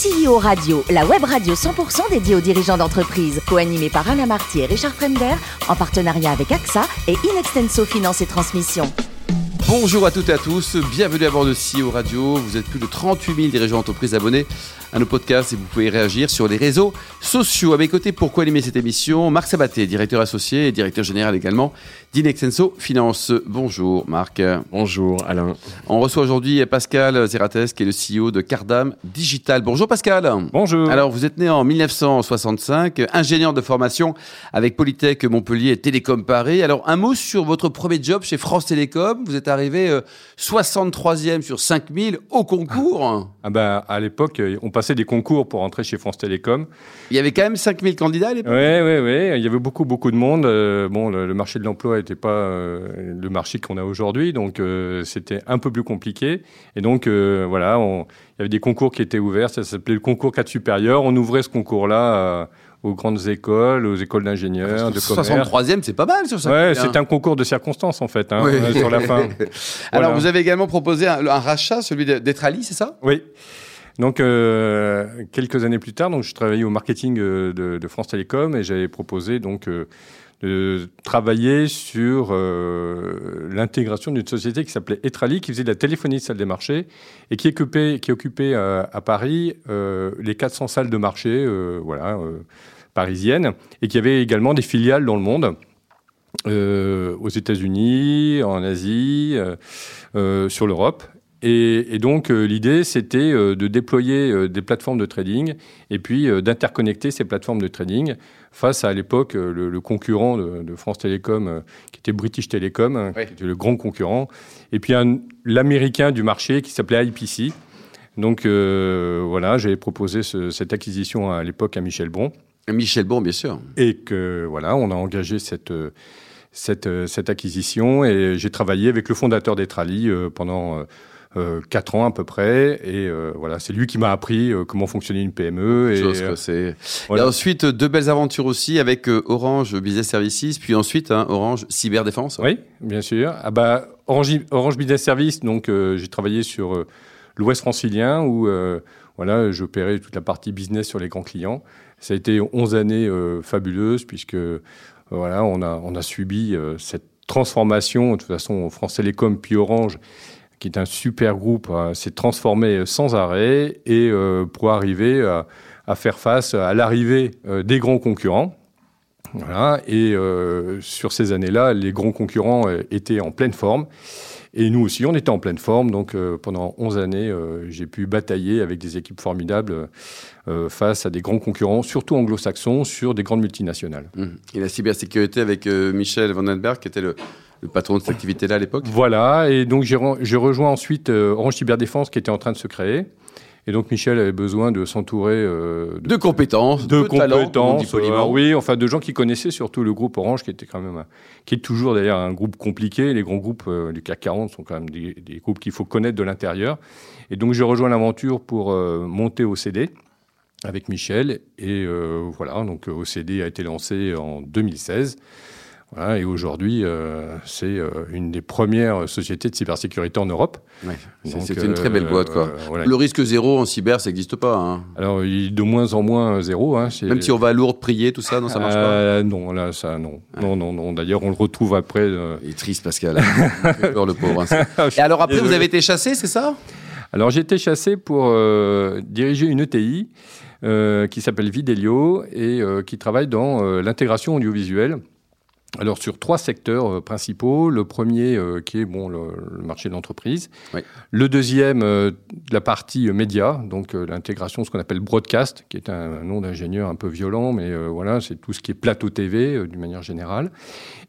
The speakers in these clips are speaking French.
CEO Radio, la web radio 100% dédiée aux dirigeants d'entreprise, co-animée par Alain Marty et Richard Fremder, en partenariat avec AXA et Inextenso Finance et Transmission. Bonjour à toutes et à tous, bienvenue à bord de CEO Radio. Vous êtes plus de 38 000 dirigeants d'entreprise abonnés à nos podcasts et vous pouvez réagir sur les réseaux sociaux. À mes côtés, pourquoi animer cette émission Marc Sabaté, directeur associé et directeur général également d'Inexenso Finance. Bonjour Marc. Bonjour Alain. On reçoit aujourd'hui Pascal Zerates qui est le CEO de Cardam Digital. Bonjour Pascal. Bonjour. Alors vous êtes né en 1965, ingénieur de formation avec Polytech Montpellier et Télécom Paris. Alors un mot sur votre premier job chez France Télécom. Vous êtes arrivé 63e euh, sur 5000 au concours. Ah ben, à l'époque, on passait des concours pour entrer chez France Télécom. Il y avait quand même 5000 candidats à l'époque Oui, oui, oui. Il y avait beaucoup, beaucoup de monde. Euh, bon, le, marché de l'emploi n'était pas euh, le marché qu'on a aujourd'hui, donc euh, c'était un peu plus compliqué. Et donc, voilà, il y avait des concours qui étaient ouverts. Ça s'appelait le concours 4 supérieur. On ouvrait ce concours-là aux grandes écoles, aux écoles d'ingénieurs, de commerce. 63e, c'est pas mal sur ça. Ouais, c'est un concours de circonstances en fait, hein, sur la fin. Alors, vous avez également proposé un, un rachat, celui d'Etrali, c'est ça? Oui. Donc, euh, quelques années plus tard, donc, je travaillais au marketing euh, de, France Télécom et j'avais proposé donc euh, de travailler sur euh, l'intégration d'une société qui s'appelait Etrali, qui faisait de la téléphonie de salle des marchés et qui occupait, qui occupait à Paris les 400 salles de marché, voilà, parisiennes, et qui avait également des filiales dans le monde. aux États-Unis, en Asie, sur l'Europe. Et, donc euh, l'idée, c'était euh, de déployer euh, des plateformes de trading et puis d'interconnecter ces plateformes de trading face à, l'époque le, concurrent de, France Télécom, qui était British Telecom, hein, qui était le grand concurrent, et puis l'américain du marché qui s'appelait IPC. Donc voilà, j'avais proposé cette acquisition à l'époque à Michel Bon. Michel Bon, bien sûr. Et que voilà, on a engagé cette cette, cette acquisition et j'ai travaillé avec le fondateur d'Etrali pendant 4 ans à peu près. Et euh, voilà, c'est lui qui m'a appris euh, comment fonctionnait une PME. Et, euh, et, ensuite, deux belles aventures aussi avec Orange Business Services, puis ensuite hein, Orange Cyberdéfense. Oui, bien sûr. Ah bah, Orange, Orange Business Services, donc j'ai travaillé sur l'Ouest francilien où voilà, j'opérais toute la partie business sur les grands clients. Ça a été 11 années fabuleuses puisque voilà, on a, on a subi cette transformation. De toute façon, France Télécom puis Orange qui est un super groupe, euh, s'est transformé sans arrêt et euh, pour arriver à, faire face à l'arrivée euh, des grands concurrents. Voilà. Et sur ces années-là, les grands concurrents étaient en pleine forme. Et nous aussi, on était en pleine forme. Donc pendant 11 années, j'ai pu batailler avec des équipes formidables face à des grands concurrents, surtout anglo-saxons, sur des grandes multinationales. Mmh. Et la cybersécurité avec Michel Vandenberg, qui était le, le patron de cette activité-là à l'époque Voilà, et donc j'ai rejoint ensuite euh, Orange Cyberdéfense qui était en train de se créer. Et donc Michel avait besoin de s'entourer euh, de, compétences, de, compétences, euh, oui, enfin de gens qui connaissaient surtout le groupe Orange, qui était quand même, qui est toujours d'ailleurs un groupe compliqué. Les grands groupes du CAC 40 sont quand même des, groupes qu'il faut connaître de l'intérieur. Et donc j'ai rejoint l'aventure pour monter OCD avec Michel. Et voilà, donc OCD a été lancé en 2016 et aujourd'hui, euh, c'est euh, une des premières sociétés de cybersécurité en Europe. c'est une très belle boîte. Quoi. Euh, Le risque zéro en cyber, ça n'existe pas. Hein. Alors, il est de moins en moins zéro. Hein, Même si on va à Lourdes prier, tout ça, non, ça marche pas Non, là, ça, non. Non, non, non. D'ailleurs, on le retrouve après. Il est triste, Pascal. Peur, le pauvre. Hein, Et alors, après, vous avez été chassé, c'est ça? Alors, j'ai été chassé pour diriger une ETI qui s'appelle Videlio et qui travaille dans l'intégration audiovisuelle alors sur trois secteurs euh, principaux, le premier euh, qui est bon le, marché de l'entreprise, le deuxième euh, la partie média, donc l'intégration ce qu'on appelle broadcast, qui est un, nom d'ingénieur un peu violent, mais voilà c'est tout ce qui est plateau TV d'une manière générale,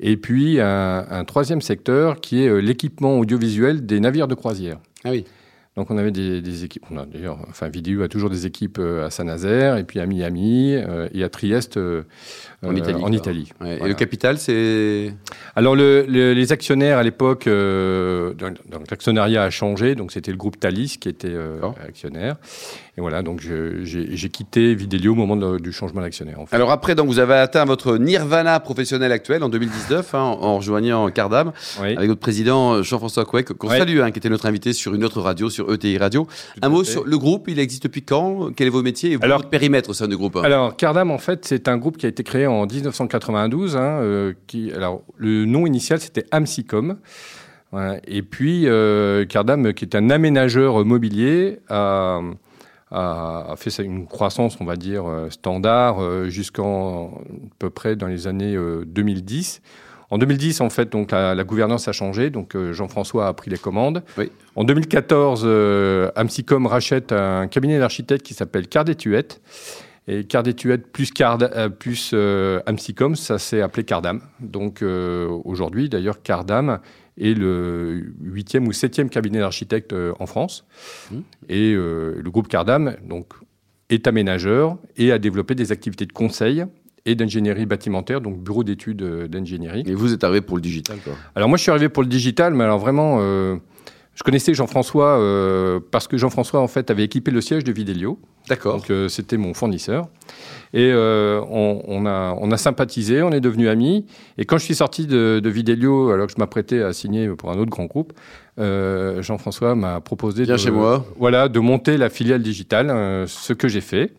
et puis un, un, troisième secteur qui est l'équipement audiovisuel des navires de croisière. Ah oui. Donc on avait des, équipes, on a d'ailleurs, enfin Vidéo a toujours des équipes euh, à Saint-Nazaire et puis à Miami euh, et à Trieste euh, en Italie. En Italie. Et le capital, c'est Alors les actionnaires à l'époque, l'actionnariat a changé, donc c'était le groupe Thalys qui était actionnaire. Et voilà, donc j'ai quitté Vidélio au moment du changement d'actionnaire. Alors après, donc vous avez atteint votre nirvana professionnel actuel en 2019, hein, en rejoignant Cardam, avec votre président Jean-François Couec, qu'on salue, hein, qui était notre invité sur une autre radio, sur sur ETI Radio. un mot sur le groupe, il existe depuis quand? Quel est vos métiers? Et votre périmètre au sein du groupe Alors, Cardam, en fait, c'est un groupe qui a été créé en 1992. Hein, euh, qui, alors, le nom initial, c'était Amsicom. Et puis, euh, Cardam, qui est un aménageur mobilier, a, a, fait une croissance, on va dire, euh, standard jusqu'en à peu près dans les années 2010. En 2010, en fait, donc la, gouvernance a changé. Donc Jean-François a pris les commandes. En 2014, Amsicom rachète un cabinet d'architectes qui s'appelle Cardetuette. Et Cardetuette plus, Card, plus Amsicom, ça s'est appelé Cardam. Donc aujourd'hui, d'ailleurs, Cardam et le huitième ou septième cabinet d'architectes euh, en France. Mmh. Et euh, le groupe Cardam donc, est aménageur et a développé des activités de conseil et d'ingénierie bâtimentaire, donc bureau d'études euh, d'ingénierie. Et vous êtes arrivé pour le digital, quoi Alors moi, je suis arrivé pour le digital, mais alors vraiment, je connaissais Jean-François parce que Jean-François, en fait, avait équipé le siège de Videlio. D'accord. Donc c'était mon fournisseur. Et euh, on, a, on a sympathisé, on est devenus amis. Et quand je suis sorti de, de Videlio, alors que je m'apprêtais à signer pour un autre grand groupe, euh, Jean-François m'a proposé de, chez moi. Voilà, de monter la filiale digitale, euh, ce que j'ai fait.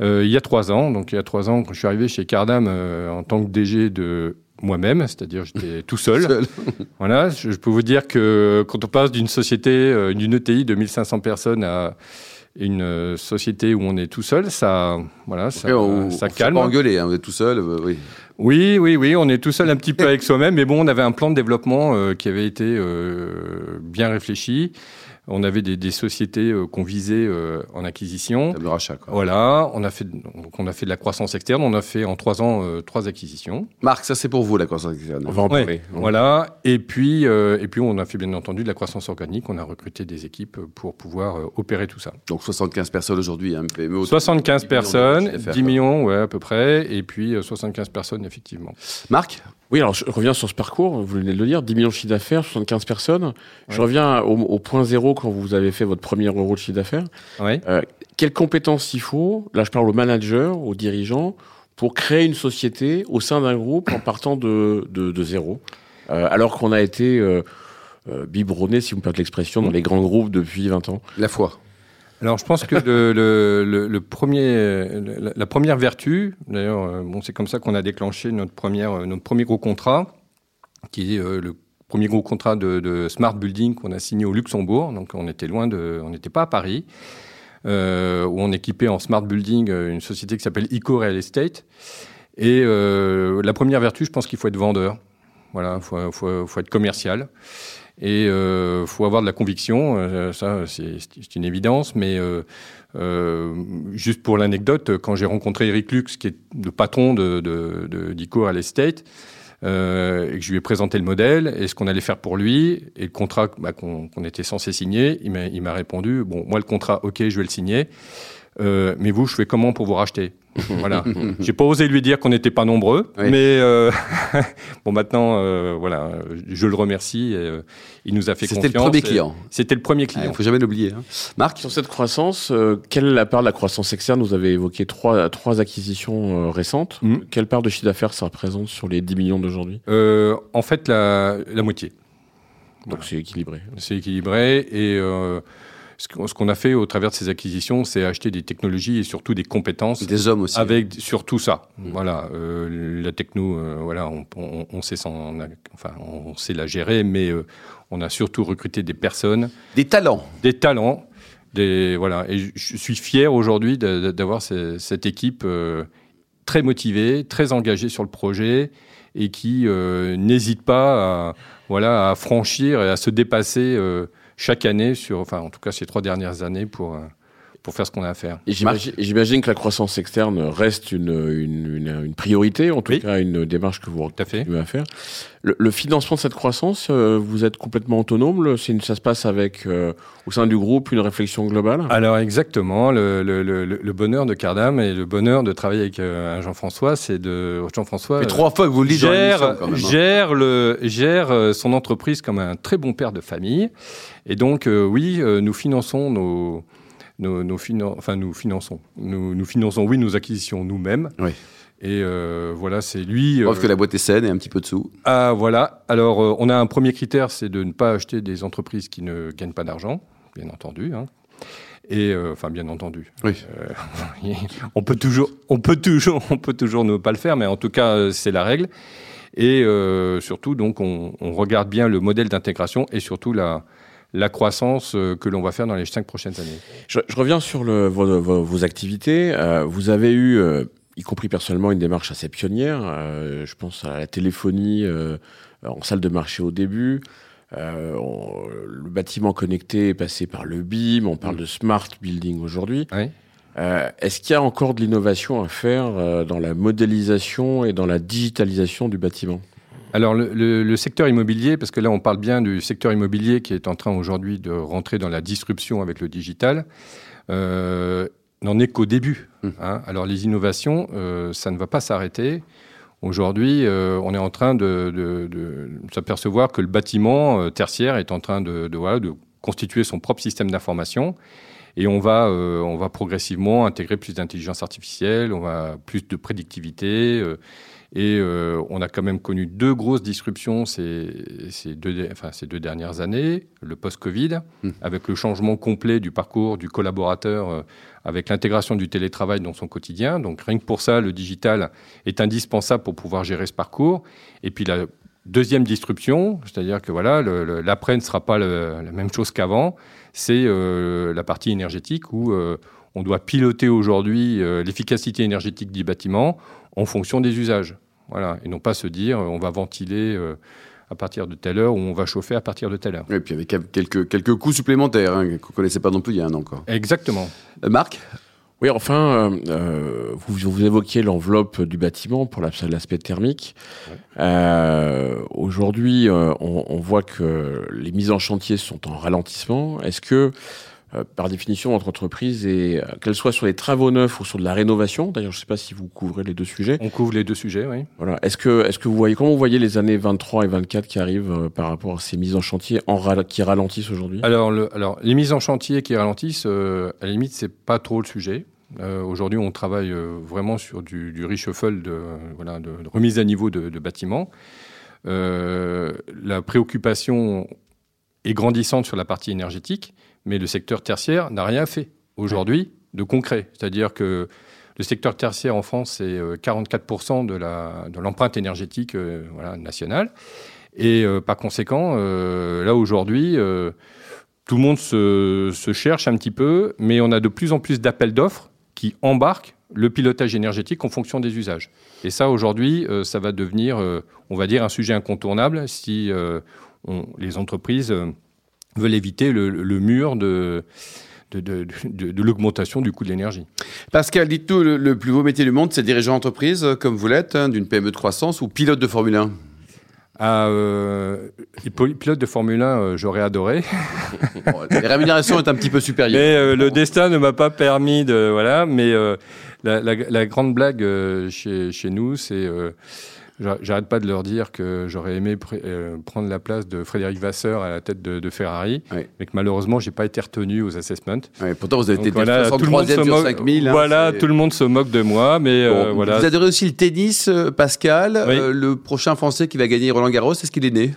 Il y a trois ans, donc il y a trois ans, quand je suis arrivé chez Cardam en tant que DG de moi-même, c'est-à-dire j'étais tout seul. voilà, je, je, peux vous dire que quand on passe d'une société, d'une ETI de 1500 personnes à une euh, société où on est tout seul, ça, voilà, ça, on, ça calme. Pas engueuler, hein, vous êtes tout seul, euh, oui. Oui, oui, oui, on est tout seul un petit peu avec soi-même, mais bon, on avait un plan de développement euh, qui avait été bien réfléchi. On avait des, sociétés euh, qu'on visait euh, en acquisition. Table rachat, quoi. Voilà, on a fait, donc on a fait de la croissance externe. On a fait en trois ans euh, trois acquisitions. Marc, ça c'est pour vous la croissance externe. On va en parler. Voilà, et puis et puis on a fait bien entendu de la croissance organique. On a recruté des équipes pour pouvoir opérer tout ça. Donc 75 personnes aujourd'hui, hein, PME. 75 personnes, 10 millions, ouais à peu près, et puis 75 personnes effectivement. Marc, oui, alors je reviens sur ce parcours, vous venez de le dire, 10 millions de chiffre d'affaires, 75 personnes. Je reviens au, point zéro quand vous avez fait votre premier euro de chiffre d'affaires. Euh, quelles compétences il faut, là je parle aux managers, aux dirigeants, pour créer une société au sein d'un groupe en partant de, de, zéro, euh, alors qu'on a été euh, biberonné, si vous me permettez l'expression, dans les grands groupes depuis 20 ans? La foi. Alors, je pense que le, le, premier, la, première vertu, d'ailleurs, euh, bon, c'est comme ça qu'on a déclenché notre, première, euh, notre premier gros contrat, qui est euh, le premier gros contrat de, smart building qu'on a signé au Luxembourg. Donc, on était loin de, on n'était pas à Paris, où on équipait en smart building une société qui s'appelle Eco Real Estate. Et la première vertu, je pense qu'il faut être vendeur. Voilà, faut, faut, faut être commercial. Et euh, faut avoir de la conviction, euh, ça c'est une évidence, mais euh, juste pour l'anecdote, quand j'ai rencontré Eric Lux, qui est le patron de, de, de d'ICO à l'Estate, euh, et que je lui ai présenté le modèle et ce qu'on allait faire pour lui et le contrat bah, qu'on, qu'on était censé signer, il m'a, il m'a répondu bon moi le contrat ok je vais le signer, euh, mais vous je fais comment pour vous racheter voilà. J'ai pas osé lui dire qu'on n'était pas nombreux, mais euh, bon maintenant, euh, voilà, je le remercie. Et, euh, il nous a fait confiance. C'était le premier client. C'était le premier client. Il ne faut jamais l'oublier. Hein. Marc, sur cette croissance, quelle est la part de la croissance externe Vous avez évoqué trois trois acquisitions récentes. Mm. Quelle part de chiffre d'affaires ça représente sur les 10 millions d'aujourd'hui? En fait, la, la moitié. Donc c'est équilibré. C'est équilibré et ce qu'on a fait au travers de ces acquisitions, c'est acheter des technologies et surtout des compétences. Des hommes aussi. Avec surtout ça. Mmh. Voilà, euh, la techno, euh, voilà, on, on, on sait enfin, on sait la gérer, mais euh, on a surtout recruté des personnes. Des talents. Des talents. Des, voilà, et je suis fier aujourd'hui d'avoir cette équipe très motivée, très engagée sur le projet et qui n'hésite pas à, voilà, à franchir et à se dépasser chaque année, sur, enfin en tout cas ces trois dernières années, pour, euh, pour faire ce qu'on a à faire. J'imagine que la croissance externe reste une, une, une, priorité, en tout cas une démarche que vous continuez à faire. Le, financement de cette croissance, euh, vous êtes complètement autonome une, Ça se passe avec, euh, au sein du groupe, une réflexion globale? Alors exactement. Le, le, le, bonheur de Cardam et le bonheur de travailler avec un Jean-François, c'est de... Jean-François... trois fois que vous le dites gère, quand même, hein. gère, le, gère son entreprise comme un très bon père de famille. Et donc, euh, oui, euh, nous finançons nos, nos, nos enfin, nous finançons, nous, nous, finançons, oui, nos acquisitions nous-mêmes. Oui. Et euh, voilà, c'est lui. Preuve que la boîte est saine et un petit peu dessous. Ah, voilà. Alors, on a un premier critère, c'est de ne pas acheter des entreprises qui ne gagnent pas d'argent. bien entendu. Hein. Et enfin, bien entendu. Oui. on peut toujours, on peut toujours, on peut toujours ne pas le faire, mais en tout cas, c'est la règle. Et surtout, donc, on, on, regarde bien le modèle d'intégration et surtout la, la croissance euh, que l'on va faire dans les cinq prochaines années. Je, reviens sur le, vos, activités. Euh, vous avez eu, euh, y compris personnellement, une démarche assez pionnière. je pense à la téléphonie en salle de marché au début. le bâtiment connecté est passé par le BIM. On parle mm. de smart building aujourd'hui. Est-ce qu'il y a encore de l'innovation à faire dans la modélisation et dans la digitalisation du bâtiment? Alors le, secteur immobilier, parce que là on parle bien du secteur immobilier qui est en train aujourd'hui de rentrer dans la disruption avec le digital, euh, n'en est qu'au début. Mmh. Hein. Alors les innovations, euh, ça ne va pas s'arrêter. Aujourd'hui, euh, on est en train de, s'apercevoir que le bâtiment tertiaire est en train de, de constituer son propre système d'information. Et on va, on va progressivement intégrer plus d'intelligence artificielle, on va plus de prédictivité. Et euh, on a quand même connu deux grosses disruptions ces, ces, deux, enfin, ces deux dernières années. Le post-Covid, hmm. avec le changement complet du parcours du collaborateur, euh, avec l'intégration du télétravail dans son quotidien. Donc rien que pour ça, le digital est indispensable pour pouvoir gérer ce parcours. Et puis la deuxième disruption, c'est-à-dire que voilà, l'après ne sera pas la même chose qu'avant, c'est euh, la partie énergétique où on doit piloter aujourd'hui l'efficacité énergétique du bâtiment en fonction des usages. Voilà, et non pas se dire on va ventiler euh, à partir de telle heure ou on va chauffer à partir de telle heure. Et puis avec quelques, quelques coûts supplémentaires hein, qu'on ne connaissait pas non plus il y a un an encore. Exactement. Euh, Marc? Oui, enfin, euh, vous, vous, évoquiez l'enveloppe du bâtiment pour l'aspect thermique. Aujourd'hui, on, on, voit que les mises en chantier sont en ralentissement. Est-ce que euh, par définition entre entreprises et euh, qu'elles soient sur les travaux neufs ou sur de la rénovation. D'ailleurs, je ne sais pas si vous couvrez les deux sujets. On couvre les deux sujets, oui. Voilà. Est-ce que, est-ce que vous voyez comment vous voyez les années 23 et 24 qui arrivent euh, par rapport à ces mises en chantier en qui ralentissent aujourd'hui? Alors, alors, les mises en chantier qui ralentissent, à la limite, c'est pas trop le sujet. aujourd'hui, on travaille vraiment sur du, du reshuffle de, voilà, de, remise à niveau de, de bâtiments. la préoccupation est grandissante sur la partie énergétique mais le secteur tertiaire n'a rien fait aujourd'hui de concret. C'est-à-dire que le secteur tertiaire en France, c'est 44% euh, de l'empreinte énergétique euh, nationale. Et euh, par conséquent, là aujourd'hui, tout le monde se, se, cherche un petit peu, mais on a de plus en plus d'appels d'offres qui embarquent le pilotage énergétique en fonction des usages. Et ça, aujourd'hui, ça va devenir, on va dire, un sujet incontournable si on, les entreprises veulent éviter le, mur de, de, de, l'augmentation du coût de l'énergie. Pascal, dites-nous, le, plus beau métier du monde, c'est dirigeant d'entreprise, euh, comme vous l'êtes, hein, d'une PME de croissance ou pilote de Formule 1 ah, euh, pilote de Formule 1, euh, j'aurais adoré. les rémunérations est un petit peu supérieures. Mais euh, le destin ne m'a pas permis de voilà. Mais la, la, la, grande blague chez, chez nous, c'est J'arrête pas de leur dire que j'aurais aimé euh, prendre la place de Frédéric Vasseur à la tête de, Ferrari, mais que malheureusement, j'ai pas été retenu aux assessments. pourtant, vous avez été voilà, tout le monde se moque, 5000. Hein, voilà, tout le monde se moque de moi, mais euh, voilà. Vous adorez aussi le tennis, euh, Pascal. le prochain Français qui va gagner Roland Garros, est-ce qu'il est né?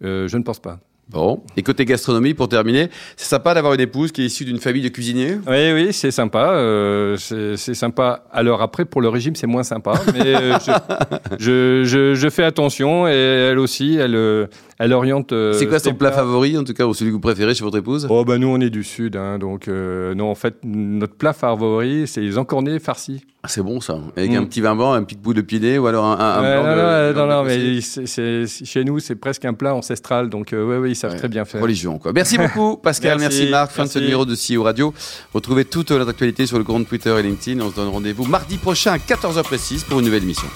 Je ne pense pas. Bon, et côté gastronomie, pour terminer, c'est sympa d'avoir une épouse qui est issue d'une famille de cuisiniers? Oui, oui, c'est sympa. Euh, c'est sympa. Alors après, pour le régime, c'est moins sympa. Mais euh, je, je, je, fais attention et elle aussi, elle, euh, elle oriente. Euh, c'est quoi son plat favori, en tout cas, ou celui que vous préférez chez votre épouse? Oh, bah nous, on est du Sud, hein, donc euh, non, en fait, notre plat favori, c'est les encornés farcis. Ah, c'est bon ça, avec un mm. petit vin blanc, un petit bout de pied ou alors un, un, blanc non, de, non, non, mais chez nous, c'est presque un plat ancestral, donc euh, ouais, ouais, ils savent très bien faire. Religion, quoi. Merci beaucoup, Pascal, merci, Marc. Fin de ce numéro de CEO Radio. Retrouvez toute notre actualité sur le compte Twitter et LinkedIn. On se donne rendez-vous mardi prochain à 14h précise pour une nouvelle émission.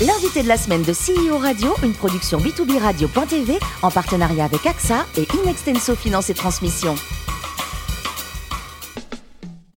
L'invité de la semaine de CEO Radio, une production B2B Radio.tv en partenariat avec AXA et Inextenso Finance et Transmission.